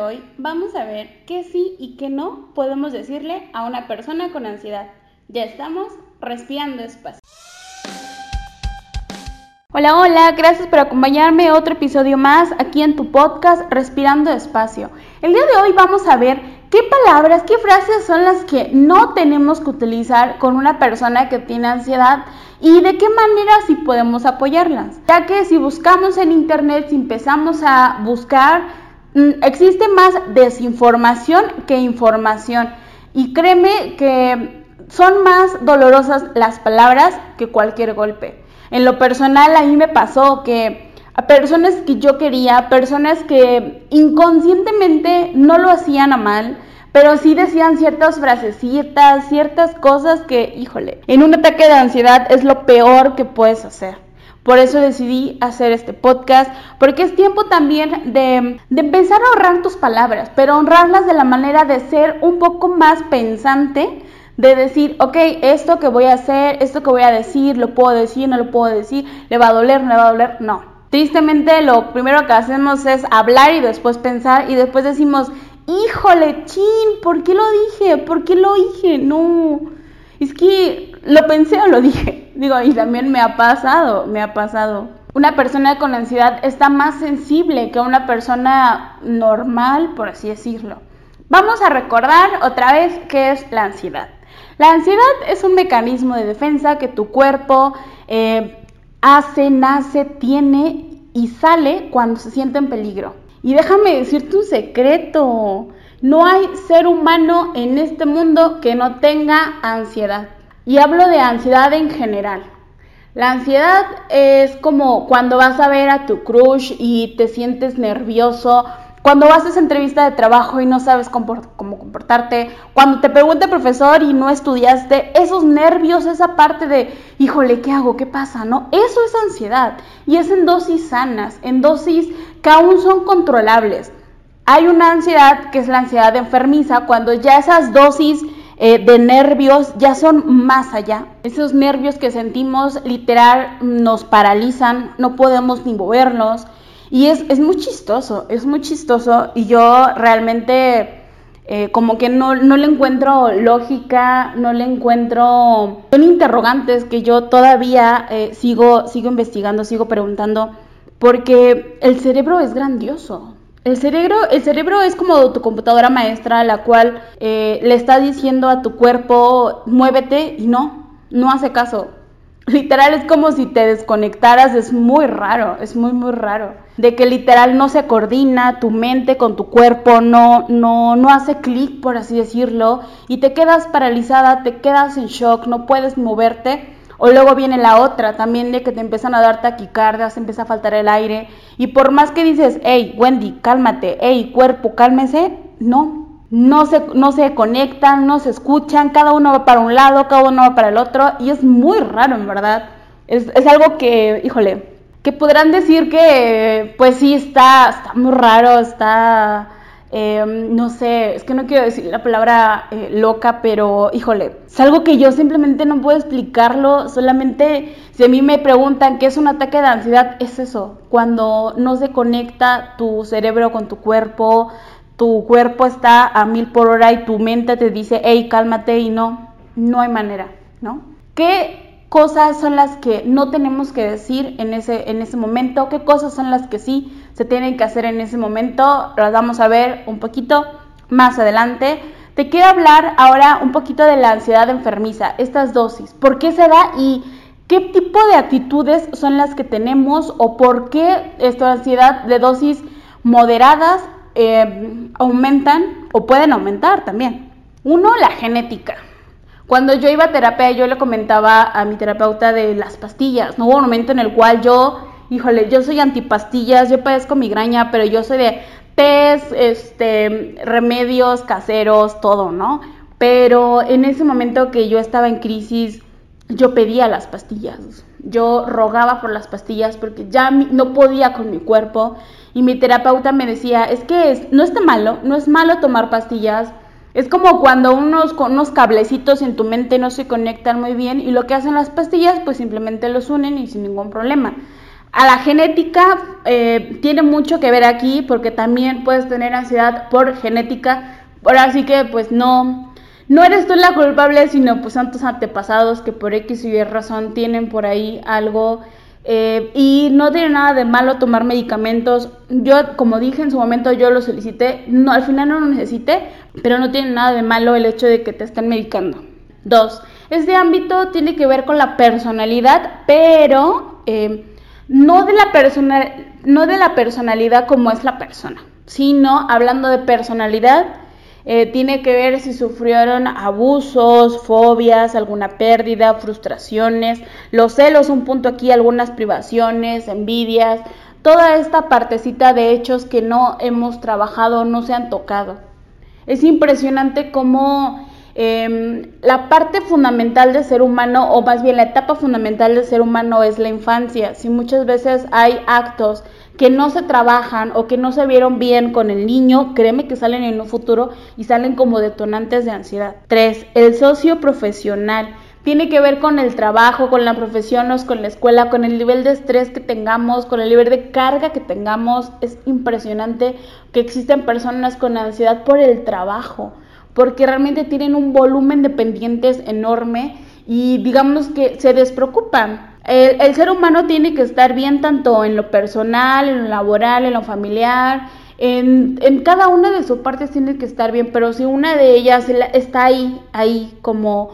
hoy vamos a ver qué sí y qué no podemos decirle a una persona con ansiedad. Ya estamos respirando despacio. Hola, hola, gracias por acompañarme a otro episodio más aquí en tu podcast Respirando Despacio. El día de hoy vamos a ver qué palabras, qué frases son las que no tenemos que utilizar con una persona que tiene ansiedad y de qué manera sí podemos apoyarlas. Ya que si buscamos en internet, si empezamos a buscar, existe más desinformación que información. Y créeme que son más dolorosas las palabras que cualquier golpe. En lo personal a mí me pasó que a personas que yo quería, personas que inconscientemente no lo hacían a mal, pero sí decían ciertas frasecitas, ciertas cosas que, híjole, en un ataque de ansiedad es lo peor que puedes hacer. Por eso decidí hacer este podcast, porque es tiempo también de, de, empezar a honrar tus palabras, pero honrarlas de la manera de ser un poco más pensante de decir, ok, esto que voy a hacer, esto que voy a decir, lo puedo decir, no lo puedo decir, le va a doler, no le va a doler, no. Tristemente lo primero que hacemos es hablar y después pensar y después decimos, híjole, chin, ¿por qué lo dije? ¿Por qué lo dije? No, es que lo pensé o lo dije. Digo, y también me ha pasado, me ha pasado. Una persona con ansiedad está más sensible que una persona normal, por así decirlo. Vamos a recordar otra vez qué es la ansiedad. La ansiedad es un mecanismo de defensa que tu cuerpo eh, hace, nace, tiene y sale cuando se siente en peligro. Y déjame decirte un secreto, no hay ser humano en este mundo que no tenga ansiedad. Y hablo de ansiedad en general. La ansiedad es como cuando vas a ver a tu crush y te sientes nervioso cuando vas a esa entrevista de trabajo y no sabes cómo comportarte, cuando te pregunta el profesor y no estudiaste, esos nervios, esa parte de, híjole, ¿qué hago? ¿Qué pasa? ¿No? Eso es ansiedad y es en dosis sanas, en dosis que aún son controlables. Hay una ansiedad que es la ansiedad enfermiza, cuando ya esas dosis eh, de nervios ya son más allá. Esos nervios que sentimos literal nos paralizan, no podemos ni movernos y es, es muy chistoso, es muy chistoso y yo realmente eh, como que no, no, le encuentro lógica, no le encuentro... Son interrogantes que yo todavía eh, sigo, sigo investigando, sigo preguntando, porque el cerebro es grandioso. El cerebro, el cerebro es como tu computadora maestra, la cual eh, le está diciendo a tu cuerpo, muévete y no, no hace caso. Literal es como si te desconectaras, es muy raro, es muy muy raro. De que literal no se coordina tu mente con tu cuerpo, no no no hace clic por así decirlo y te quedas paralizada, te quedas en shock, no puedes moverte. O luego viene la otra también de que te empiezan a dar taquicardias, empieza a faltar el aire y por más que dices, "Hey, Wendy, cálmate, hey, cuerpo, cálmese", no, no se, no se conectan, no se escuchan, cada uno va para un lado, cada uno va para el otro, y es muy raro, en verdad. Es, es algo que, híjole, que podrán decir que, pues sí, está, está muy raro, está, eh, no sé, es que no quiero decir la palabra eh, loca, pero, híjole, es algo que yo simplemente no puedo explicarlo, solamente si a mí me preguntan qué es un ataque de ansiedad, es eso, cuando no se conecta tu cerebro con tu cuerpo, tu cuerpo está a mil por hora y tu mente te dice, hey, cálmate y no, no hay manera, ¿no? ¿Qué cosas son las que no tenemos que decir en ese, en ese momento? ¿Qué cosas son las que sí se tienen que hacer en ese momento? Las vamos a ver un poquito más adelante. Te quiero hablar ahora un poquito de la ansiedad enfermiza, estas dosis, ¿por qué se da y qué tipo de actitudes son las que tenemos o por qué esta ansiedad de dosis moderadas eh, aumentan o pueden aumentar también. Uno, la genética. Cuando yo iba a terapia, yo le comentaba a mi terapeuta de las pastillas. No hubo un momento en el cual yo, híjole, yo soy antipastillas, yo padezco migraña, pero yo soy de test, este, remedios caseros, todo, ¿no? Pero en ese momento que yo estaba en crisis, yo pedía las pastillas. Yo rogaba por las pastillas porque ya no podía con mi cuerpo y mi terapeuta me decía, es que es, no está malo, no es malo tomar pastillas. Es como cuando unos, unos cablecitos en tu mente no se conectan muy bien y lo que hacen las pastillas pues simplemente los unen y sin ningún problema. A la genética eh, tiene mucho que ver aquí porque también puedes tener ansiedad por genética. Ahora sí que pues no, no eres tú la culpable, sino pues son tus antepasados que por X y Y razón tienen por ahí algo eh, y no tiene nada de malo tomar medicamentos. Yo, como dije en su momento, yo lo solicité. No, al final no lo necesité, pero no tiene nada de malo el hecho de que te estén medicando. Dos, este ámbito tiene que ver con la personalidad, pero eh, no, de la persona, no de la personalidad como es la persona, sino hablando de personalidad eh, tiene que ver si sufrieron abusos, fobias, alguna pérdida, frustraciones, los celos, un punto aquí, algunas privaciones, envidias, toda esta partecita de hechos que no hemos trabajado, no se han tocado. Es impresionante cómo em, la parte fundamental del ser humano, o más bien la etapa fundamental del ser humano es la infancia. Si muchas veces hay actos que no se trabajan o que no se vieron bien con el niño, créeme que salen en un futuro y salen como detonantes de ansiedad. 3. El socio profesional. Tiene que ver con el trabajo, con la profesión, con la escuela, con el nivel de estrés que tengamos, con el nivel de carga que tengamos. Es impresionante que existen personas con ansiedad por el trabajo, porque realmente tienen un volumen de pendientes enorme y digamos que se despreocupan el, ser humano tiene que estar bien tanto en lo personal, en lo laboral, en lo familiar, en, en, cada una de sus partes tiene que estar bien, pero si una de ellas está ahí, ahí como,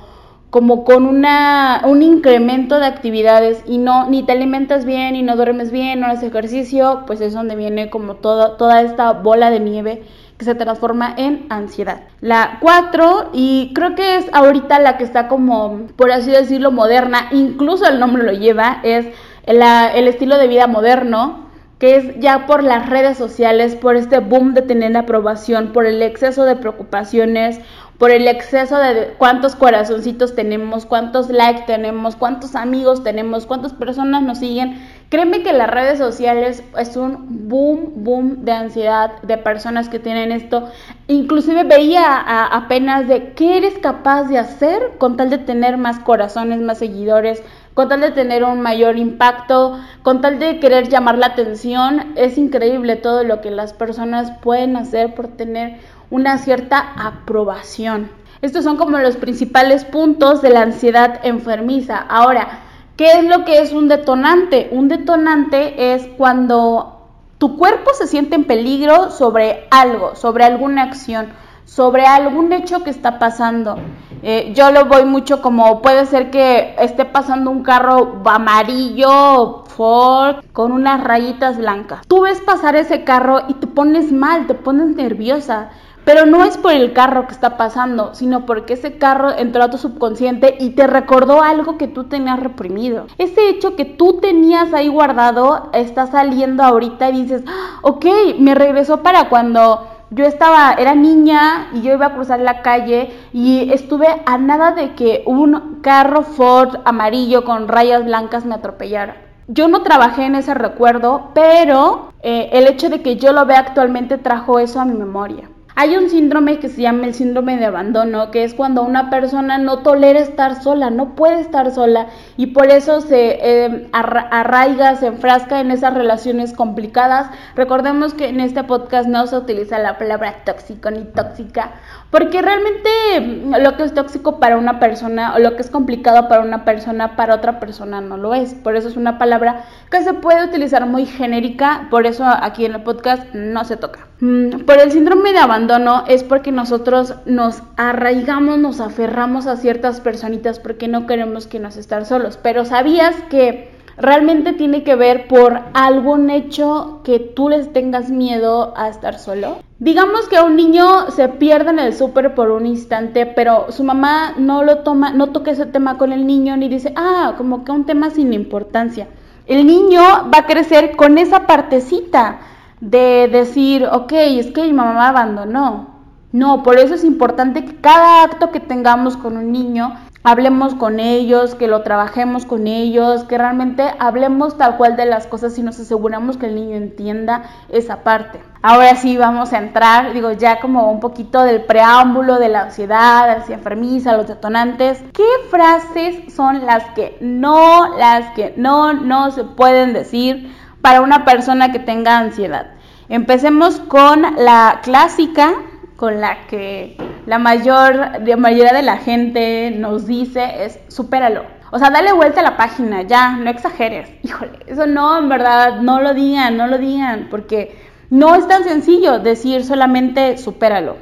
como con una, un incremento de actividades y no, ni te alimentas bien, y no duermes bien, no haces ejercicio, pues es donde viene como toda, toda esta bola de nieve que se transforma en ansiedad. La 4, y creo que es ahorita la que está como, por así decirlo, moderna, incluso el nombre lo lleva, es el estilo de vida moderno, que es ya por las redes sociales, por este boom de tener aprobación, por el exceso de preocupaciones, por el exceso de cuántos corazoncitos tenemos, cuántos likes tenemos, cuántos amigos tenemos, cuántas personas nos siguen. Créeme que las redes sociales es un boom, boom de ansiedad de personas que tienen esto. Inclusive veía apenas de qué eres capaz de hacer con tal de tener más corazones, más seguidores, con tal de tener un mayor impacto, con tal de querer llamar la atención. Es increíble todo lo que las personas pueden hacer por tener una cierta aprobación. Estos son como los principales puntos de la ansiedad enfermiza. Ahora, ¿qué es lo que es un detonante? Un detonante es cuando tu cuerpo se siente en peligro sobre algo, sobre alguna acción, sobre algún hecho que está pasando. Eh, yo lo voy mucho como puede ser que esté pasando un carro amarillo Ford con unas rayitas blancas. Tú ves pasar ese carro y te pones mal, te pones nerviosa. Pero no es por el carro que está pasando, sino porque ese carro entró a tu subconsciente y te recordó algo que tú tenías reprimido. Ese hecho que tú tenías ahí guardado está saliendo ahorita y dices, ah, ok, me regresó para cuando yo estaba, era niña y yo iba a cruzar la calle y estuve a nada de que un carro Ford amarillo con rayas blancas me atropellara. Yo no trabajé en ese recuerdo, pero eh, el hecho de que yo lo vea actualmente trajo eso a mi memoria. Hay un síndrome que se llama el síndrome de abandono, que es cuando una persona no tolera estar sola, no puede estar sola y por eso se eh, arraiga, se enfrasca en esas relaciones complicadas. Recordemos que en este podcast no se utiliza la palabra tóxico ni tóxica, porque realmente mm, lo que es tóxico para una persona o lo que es complicado para una persona, para otra persona no lo es. Por eso es una palabra que se puede utilizar muy genérica, por eso aquí en el podcast no se toca. Mm, por el síndrome de abandono es porque nosotros nos arraigamos, nos aferramos a ciertas personitas porque no queremos que nos estar solos. Pero ¿sabías que realmente tiene que ver por algún hecho que tú les tengas miedo a estar solo. Digamos que un niño se pierde en el súper por un instante, pero su mamá no lo toma, no toca ese tema con el niño ni dice, ah, como que un tema sin importancia. El niño va a crecer con esa partecita de decir, ok, es que mi mamá me abandonó. No, por eso es importante que cada acto que tengamos con un niño hablemos con ellos, que lo trabajemos con ellos, que realmente hablemos tal cual de las cosas y nos aseguramos que el niño entienda esa parte. ahora sí vamos a entrar, digo, ya como un poquito del preámbulo de la ansiedad, la ansiedad enfermiza, los detonantes. ¿Qué frases son las que no, las que no, no se pueden decir para una persona que tenga ansiedad? Empecemos con la clásica, con la que la mayor, la mayoría de la gente nos dice es supéralo. O sea, dale vuelta a la página, ya, no exageres. Híjole, eso no, en verdad, no lo digan, no lo digan, porque no es tan sencillo decir solamente supéralo,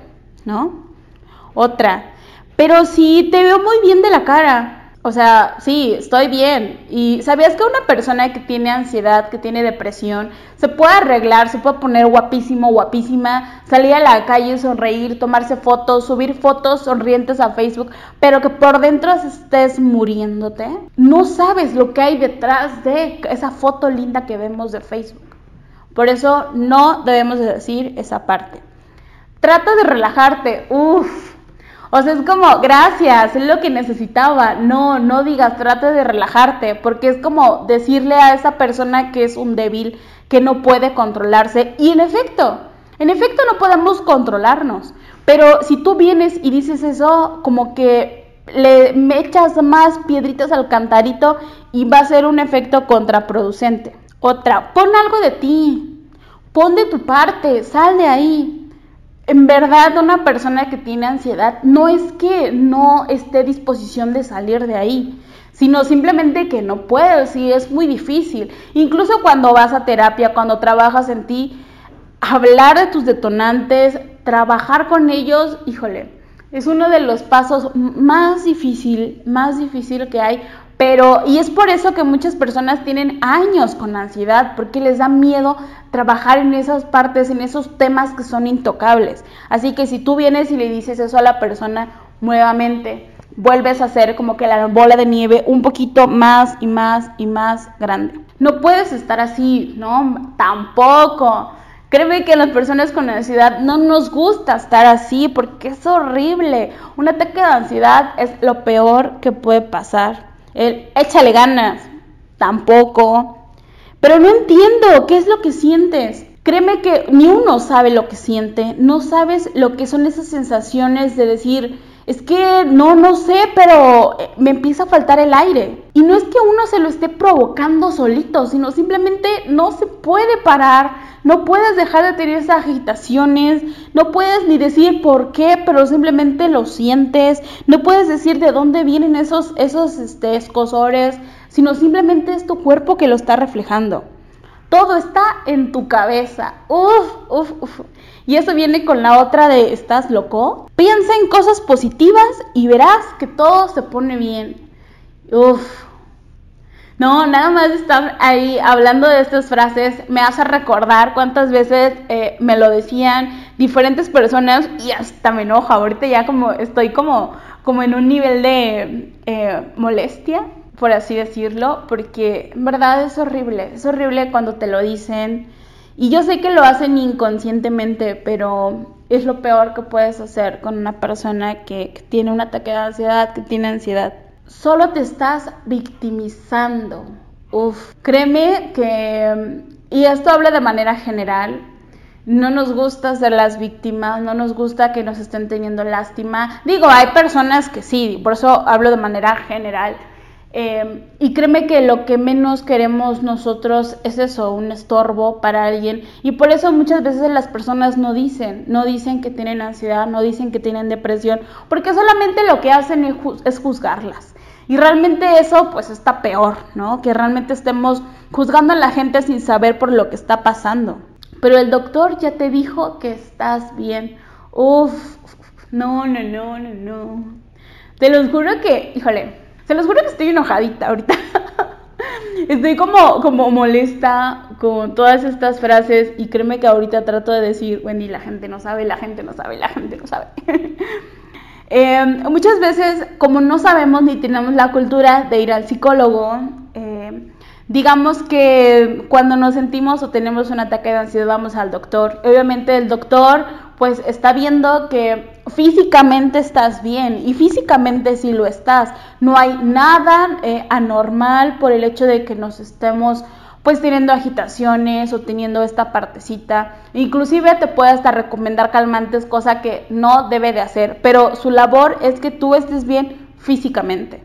¿no? Otra, pero si te veo muy bien de la cara, o sea, sí, estoy bien. Y sabías que una persona que tiene ansiedad, que tiene depresión, se puede arreglar, se puede poner guapísimo, guapísima, salir a la calle, sonreír, tomarse fotos, subir fotos sonrientes a Facebook, pero que por dentro estés muriéndote. No sabes lo que hay detrás de esa foto linda que vemos de Facebook. Por eso no debemos decir esa parte. Trata de relajarte. Uf o sea, es como, gracias, es lo que necesitaba. No, no digas, trate de relajarte, porque es como decirle a esa persona que es un débil, que no puede controlarse. Y en efecto, en efecto no podemos controlarnos. Pero si tú vienes y dices eso, como que le echas más piedritas al cantarito y va a ser un efecto contraproducente. Otra, pon algo de ti, pon de tu parte, sal de ahí en verdad una persona que tiene ansiedad no es que no esté disposición de salir de ahí, sino simplemente que no puede, sí, es muy difícil. Incluso cuando vas a terapia, cuando trabajas en ti, hablar de tus detonantes, trabajar con ellos, híjole, es uno de los pasos más difícil, más difícil que hay pero, y es por eso que muchas personas tienen años con ansiedad, porque les da miedo trabajar en esas partes, en esos temas que son intocables. Así que si tú vienes y le dices eso a la persona nuevamente, vuelves a hacer como que la bola de nieve un poquito más y más y más grande. No puedes estar así, ¿no? Tampoco. Créeme que las personas con ansiedad no nos gusta estar así porque es horrible. Un ataque de ansiedad es lo peor que puede pasar. Échale ganas, tampoco. Pero no entiendo qué es lo que sientes. Créeme que ni uno sabe lo que siente, no sabes lo que son esas sensaciones de decir, es que no, no sé, pero eh, me empieza a faltar el aire. Y no es que uno se lo esté provocando solito, sino simplemente no se puede parar, no puedes dejar de tener esas agitaciones, no puedes ni decir por qué, pero simplemente lo sientes, no puedes decir de dónde vienen esos, esos este, escosores, sino simplemente es tu cuerpo que lo está reflejando. Todo está en tu cabeza. Uf, uf, uf. Y eso viene con la otra de ¿estás loco? Piensa en cosas positivas y verás que todo se pone bien. Uf. No, nada más estar ahí hablando de estas frases me hace recordar cuántas veces eh, me lo decían diferentes personas y hasta me enoja. Ahorita ya como estoy como, como en un nivel de eh, molestia, por así decirlo, porque en verdad es horrible. Es horrible cuando te lo dicen y yo sé que lo hacen inconscientemente, pero es lo peor que puedes hacer con una persona que, tiene un ataque de ansiedad, que tiene ansiedad. Solo te estás victimizando. Uf, créeme que, y esto habla de manera general, no nos gusta ser las víctimas, no nos gusta que nos estén teniendo lástima. Digo, hay personas que sí, por eso hablo de manera general Em, y créeme que lo que menos queremos nosotros es eso, un estorbo para alguien. Y por eso muchas veces las personas no dicen, no dicen que tienen ansiedad, no dicen que tienen depresión, porque solamente lo que hacen es juzgarlas. Y realmente eso pues está peor, ¿no? Que realmente estemos juzgando a la gente sin saber por lo que está pasando. Pero el doctor ya te dijo que estás bien. Uf, no, no, no, no, no. Te lo juro que, híjole, se los juro que estoy enojadita ahorita. estoy como, como molesta con todas estas frases y créeme que ahorita trato de decir, Wendy, la gente no sabe, la gente no sabe, la gente no sabe. Em, muchas veces, como no sabemos ni tenemos la cultura de ir al psicólogo, em, digamos que cuando nos sentimos o tenemos un ataque de ansiedad vamos al doctor. Obviamente el doctor pues está viendo que físicamente estás bien y físicamente sí lo estás. No hay nada eh, anormal por el hecho de que nos estemos pues teniendo agitaciones o teniendo esta partecita. Inclusive te puede hasta recomendar calmantes, cosa que no debe de hacer, pero su labor es que tú estés bien físicamente.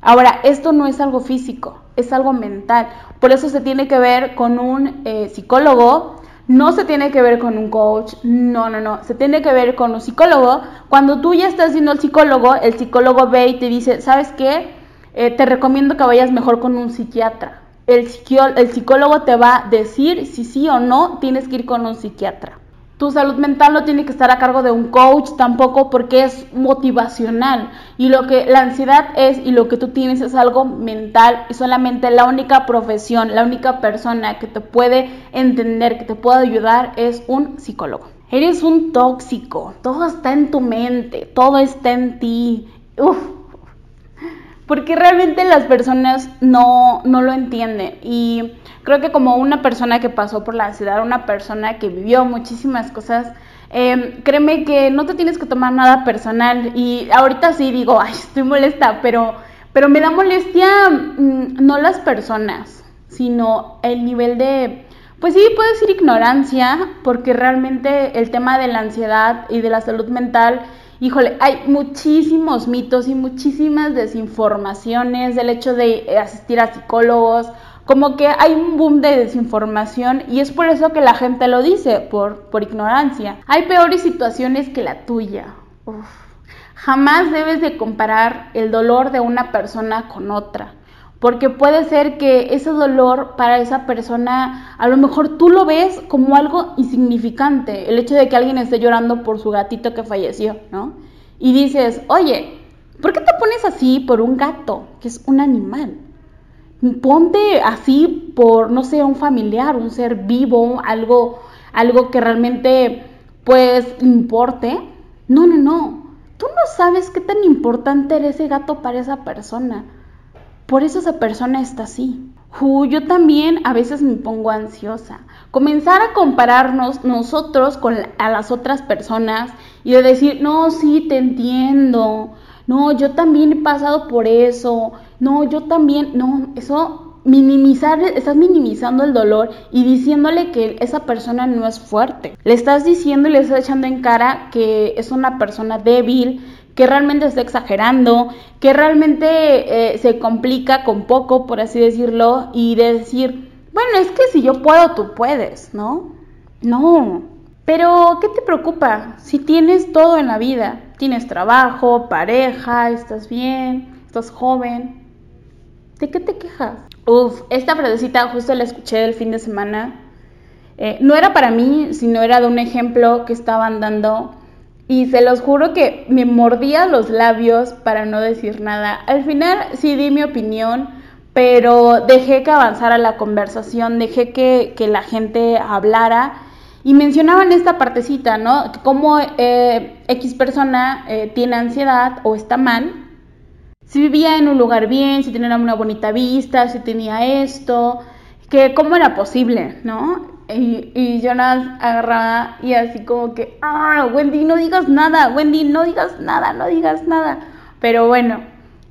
Ahora, esto no es algo físico, es algo mental. Por eso se tiene que ver con un eh, psicólogo, no se tiene que ver con un coach, no, no, no, se tiene que ver con un psicólogo. Cuando tú ya estás viendo al psicólogo, el psicólogo ve y te dice, ¿sabes qué? Eh, te recomiendo que vayas mejor con un psiquiatra. El, el psicólogo te va a decir si sí o no tienes que ir con un psiquiatra. Tu salud mental no tiene que estar a cargo de un coach tampoco porque es motivacional y lo que la ansiedad es y lo que tú tienes es algo mental y solamente la única profesión, la única persona que te puede entender, que te puede ayudar es un psicólogo. Eres un tóxico, todo está en tu mente, todo está en ti. Uf, porque realmente las personas no, no lo entienden. Y creo que como una persona que pasó por la ansiedad, una persona que vivió muchísimas cosas, em, créeme que no te tienes que tomar nada personal. Y ahorita sí digo, ay, estoy molesta, pero, pero me da molestia mm, no las personas, sino el nivel de, pues sí, puedo decir ignorancia, porque realmente el tema de la ansiedad y de la salud mental híjole, hay muchísimos mitos y muchísimas desinformaciones del hecho de asistir a psicólogos, como que hay un boom de desinformación y es por eso que la gente lo dice, por, por ignorancia. Hay peores situaciones que la tuya. Jamás debes de comparar el dolor de una persona con otra porque puede ser que ese dolor para esa persona, a lo mejor tú lo ves como algo insignificante, el hecho de que alguien esté llorando por su gatito que falleció, ¿no? Y dices, oye, ¿por qué te pones así por un gato, que es un animal? Ponte así por, no sé, un familiar, un ser vivo, algo, algo que realmente, pues, importe. No, no, no. Tú no sabes qué tan importante era ese gato para esa persona. Por eso esa persona está así. yo también a veces me pongo ansiosa. Comenzar a compararnos nosotros con a las otras personas y de decir, no, sí, te entiendo. No, yo también he pasado por eso. No, yo también, no, eso minimizar, estás minimizando el dolor y diciéndole que esa persona no es fuerte. Le estás diciendo y le estás echando en cara que es una persona débil, que realmente está exagerando, que realmente eh, se complica con poco, por así decirlo, y decir, bueno, es que si yo puedo, tú puedes, ¿no? No. Pero, ¿qué te preocupa? Si tienes todo en la vida, tienes trabajo, pareja, estás bien, estás joven, ¿de qué te quejas? Uf, esta frasecita justo la escuché el fin de semana. Eh, no era para mí, sino era de un ejemplo que estaban dando y se los juro que me mordía los labios para no decir nada. Al final sí di mi opinión, pero dejé que avanzara la conversación, dejé que, la gente hablara y mencionaban esta partecita, ¿no? Cómo eh, X persona eh, tiene ansiedad o está mal. Si vivía en un lugar bien, si tenía una bonita vista, si tenía esto, que cómo era posible, ¿no? Y, y Jonas agarraba y así como que, ah, Wendy, no digas nada, Wendy, no digas nada, no digas nada. Pero bueno,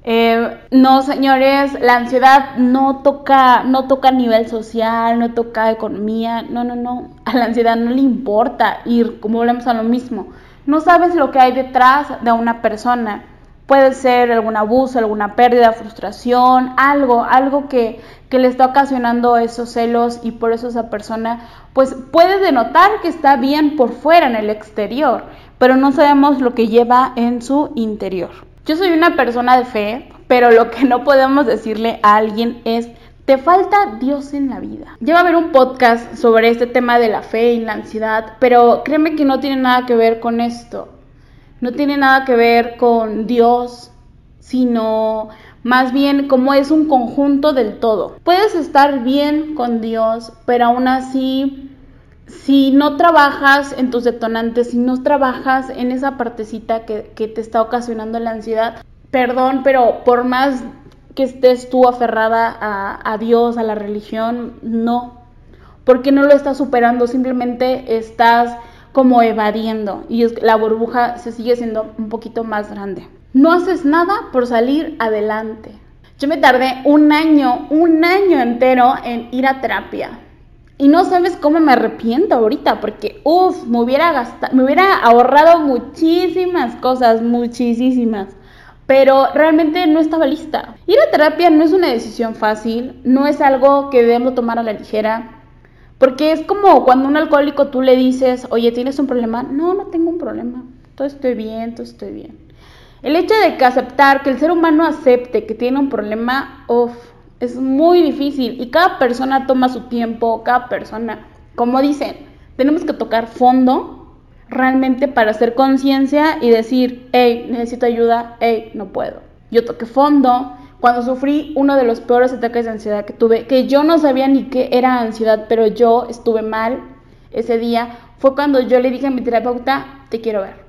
eh, no, señores, la ansiedad no toca, no toca nivel social, no toca economía, no, no, no. A la ansiedad no le importa ir, como volvemos a lo mismo. No sabes lo que hay detrás de una persona. Puede ser algún abuso, alguna pérdida, frustración, algo, algo que, que, le está ocasionando esos celos y por eso esa persona pues puede denotar que está bien por fuera en el exterior, pero no sabemos lo que lleva en su interior. Yo soy una persona de fe, pero lo que no podemos decirle a alguien es te falta Dios en la vida. Lleva a haber un podcast sobre este tema de la fe y la ansiedad, pero créeme que no tiene nada que ver con esto no tiene nada que ver con Dios, sino más bien como es un conjunto del todo. Puedes estar bien con Dios, pero aún así, si no trabajas en tus detonantes, si no trabajas en esa partecita que, te está ocasionando la ansiedad, perdón, pero por más que estés tú aferrada a, a Dios, a la religión, no, porque no lo estás superando, simplemente estás como evadiendo y la burbuja se sigue siendo un poquito más grande. No haces nada por salir adelante. Yo me tardé un año, un año entero en ir a terapia. Y no sabes cómo me arrepiento ahorita, porque, uff, me hubiera gastado, me hubiera ahorrado muchísimas cosas, muchísimas. Pero realmente no estaba lista. Ir a terapia no es una decisión fácil, no es algo que debemos tomar a la ligera. Porque es como cuando un alcohólico tú le dices, oye, ¿tienes un problema? No, no tengo un problema. Todo estoy bien, todo estoy bien. El hecho de que aceptar, que el ser humano acepte que tiene un problema, uff, es muy difícil y cada persona toma su tiempo, cada persona, como dicen, tenemos que tocar fondo realmente para hacer conciencia y decir, hey, necesito ayuda, hey, no puedo. Yo toqué fondo cuando sufrí uno de los peores ataques de ansiedad que tuve, que yo no sabía ni qué era ansiedad, pero yo estuve mal ese día, fue cuando yo le dije a mi terapeuta, te quiero ver.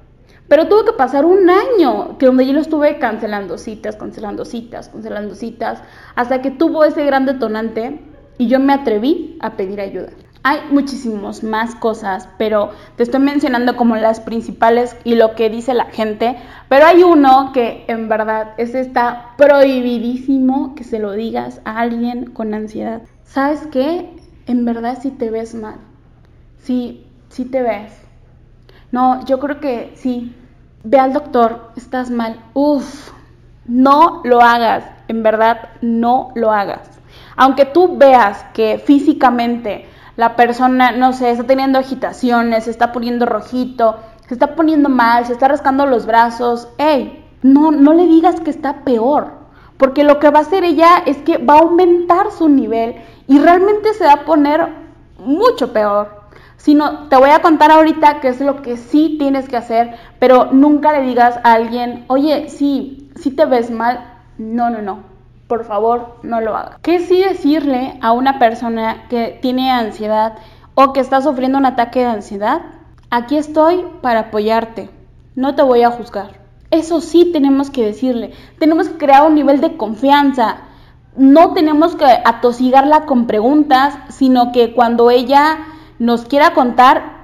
Pero tuvo que pasar un año que donde yo lo estuve cancelando citas, cancelando citas, cancelando citas, hasta que tuvo ese gran detonante y yo me atreví a pedir ayuda. Hay muchísimas más cosas, pero te estoy mencionando como las principales y lo que dice la gente. Pero hay uno que en verdad es está prohibidísimo que se lo digas a alguien con ansiedad. ¿Sabes qué? En verdad si te ves mal. Sí, sí te ves. No, yo creo que sí. Ve al doctor, estás mal. Uf, no lo hagas. En verdad, no lo hagas. Aunque tú veas que físicamente la persona, no sé, está teniendo agitaciones, se está poniendo rojito, se está poniendo mal, se está rascando los brazos, hey, no, no le digas que está peor, porque lo que va a hacer ella es que va a aumentar su nivel y realmente se va a poner mucho peor sino te voy a contar ahorita qué es lo que sí tienes que hacer, pero nunca le digas a alguien, oye, sí, sí te ves mal. No, no, no. Por favor, no lo hagas. ¿Qué sí decirle a una persona que tiene ansiedad o que está sufriendo un ataque de ansiedad? Aquí estoy para apoyarte. No te voy a juzgar. Eso sí tenemos que decirle. Tenemos que crear un nivel de confianza. No tenemos que atosigarla con preguntas, sino que cuando ella nos quiera contar,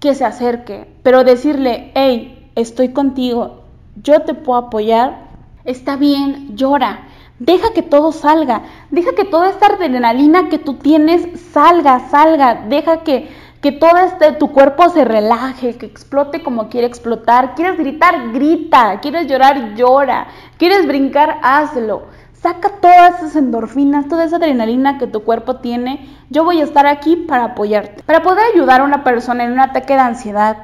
que se acerque, pero decirle, hey, estoy contigo, yo te puedo apoyar, está bien, llora, deja que todo salga, deja que toda esta adrenalina que tú tienes salga, salga, deja que, que todo este, tu cuerpo se relaje, que explote como quiere explotar, quieres gritar, grita, quieres llorar, llora, quieres brincar, hazlo. Saca todas esas endorfinas, toda esa adrenalina que tu cuerpo tiene. Yo voy a estar aquí para apoyarte. Para poder ayudar a una persona en un ataque de ansiedad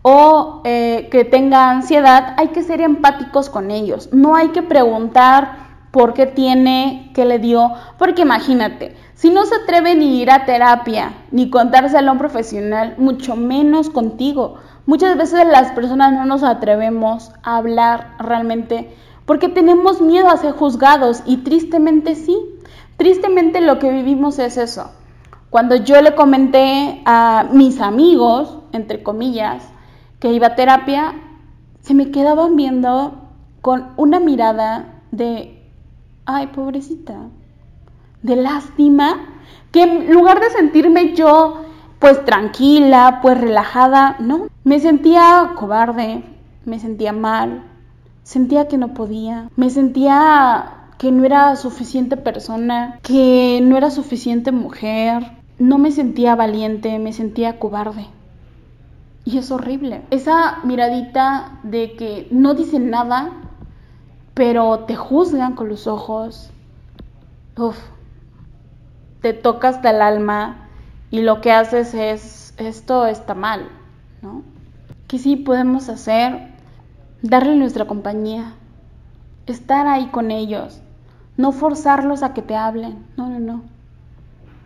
o eh, que tenga ansiedad, hay que ser empáticos con ellos. No hay que preguntar por qué tiene, qué le dio, porque imagínate, si no se atreve ni ir a terapia, ni contárselo a un profesional, mucho menos contigo. Muchas veces las personas no nos atrevemos a hablar realmente porque tenemos miedo a ser juzgados y tristemente sí, tristemente lo que vivimos es eso. Cuando yo le comenté a mis amigos, entre comillas, que iba a terapia, se me quedaban viendo con una mirada de, ay, pobrecita, de lástima, que en lugar de sentirme yo pues tranquila, pues relajada, no, me sentía cobarde, me sentía mal, Sentía que no podía, me sentía que no era suficiente persona, que no era suficiente mujer, no me sentía valiente, me sentía cobarde. Y es horrible. Esa miradita de que no dicen nada, pero te juzgan con los ojos. Uf, te toca hasta el alma y lo que haces es, esto está mal, ¿no? ¿Qué sí podemos hacer? darle nuestra compañía, estar ahí con ellos, no forzarlos a que te hablen, no, no, no.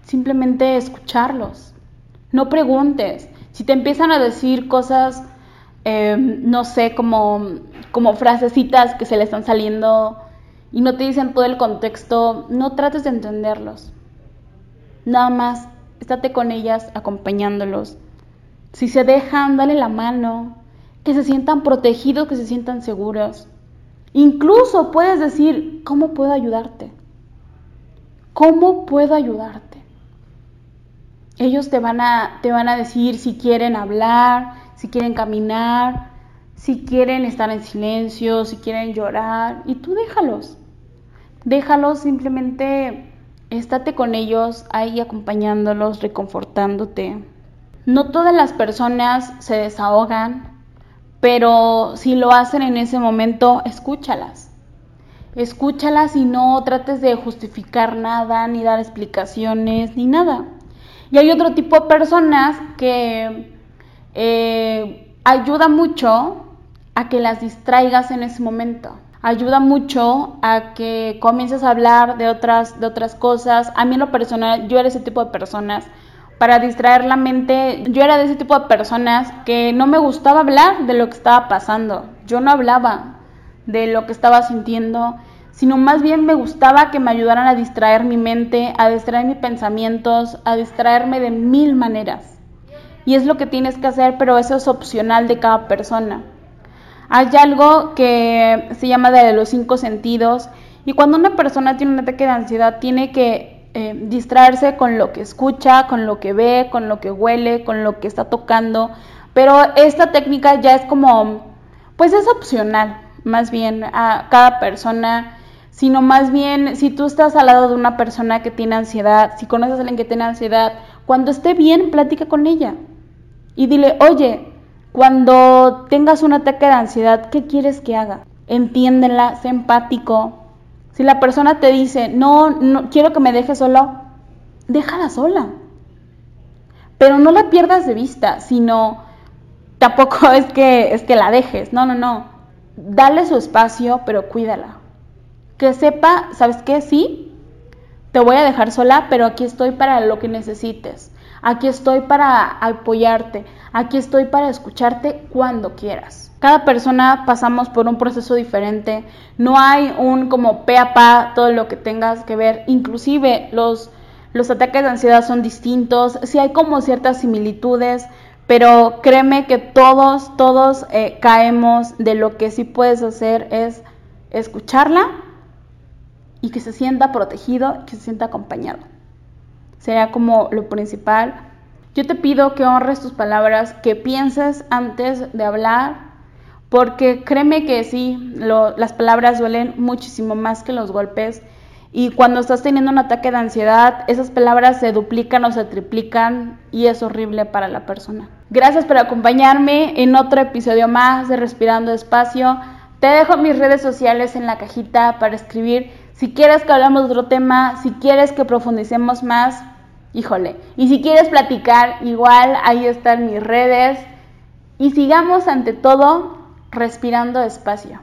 Simplemente escucharlos, no preguntes. Si te empiezan a decir cosas, eh, no sé, como, como frasecitas que se le están saliendo y no te dicen todo el contexto, no trates de entenderlos. Nada más, estate con ellas acompañándolos. Si se dejan, dale la mano, que se sientan protegidos, que se sientan seguros. Incluso puedes decir, ¿cómo puedo ayudarte? ¿Cómo puedo ayudarte? Ellos te van a, te van a decir si quieren hablar, si quieren caminar, si quieren estar en silencio, si quieren llorar, y tú déjalos. déjalos simplemente, estate con ellos ahí acompañándolos, reconfortándote. No todas las personas se desahogan, pero si lo hacen en ese momento, escúchalas. Escúchalas y no trates de justificar nada, ni dar explicaciones, ni nada. Y hay otro tipo de personas que eh, ayuda mucho a que las distraigas en ese momento. Ayuda mucho a que comiences a hablar de otras, de otras cosas. A mí en lo personal, yo era ese tipo de personas. Para distraer la mente, yo era de ese tipo de personas que no me gustaba hablar de lo que estaba pasando. Yo no hablaba de lo que estaba sintiendo, sino más bien me gustaba que me ayudaran a distraer mi mente, a distraer mis pensamientos, a distraerme de mil maneras. Y es lo que tienes que hacer, pero eso es opcional de cada persona. Hay algo que se llama de los cinco sentidos y cuando una persona tiene un ataque de ansiedad tiene que eh, distraerse con lo que escucha, con lo que ve, con lo que huele, con lo que está tocando. Pero esta técnica ya es como, pues es opcional, más bien a cada persona, sino más bien si tú estás al lado de una persona que tiene ansiedad, si conoces a alguien que tiene ansiedad, cuando esté bien, plática con ella y dile, oye, cuando tengas un ataque de ansiedad, ¿qué quieres que haga? Entiéndela, sé empático. Si la persona te dice, no, no quiero que me dejes solo, déjala sola. Pero no la pierdas de vista, sino tampoco es que, es que la dejes. No, no, no. Dale su espacio, pero cuídala. Que sepa, ¿sabes qué? Sí, te voy a dejar sola, pero aquí estoy para lo que necesites. Aquí estoy para apoyarte. Aquí estoy para escucharte cuando quieras. Cada persona pasamos por un proceso diferente. No hay un como pe a pa todo lo que tengas que ver. Inclusive los, los ataques de ansiedad son distintos. Sí hay como ciertas similitudes. Pero créeme que todos, todos eh, caemos de lo que sí puedes hacer es escucharla y que se sienta protegido, que se sienta acompañado. Sería como lo principal. Yo te pido que honres tus palabras, que pienses antes de hablar, porque créeme que sí, las palabras duelen muchísimo más que los golpes. Y cuando estás teniendo un ataque de ansiedad, esas palabras se duplican o se triplican y es horrible para la persona. Gracias por acompañarme en otro episodio más de Respirando Despacio. Te dejo mis redes sociales en la cajita para escribir si quieres que hablemos de otro tema, si quieres que profundicemos más, híjole. Y si quieres platicar, igual ahí están mis redes. Y sigamos ante todo respirando despacio.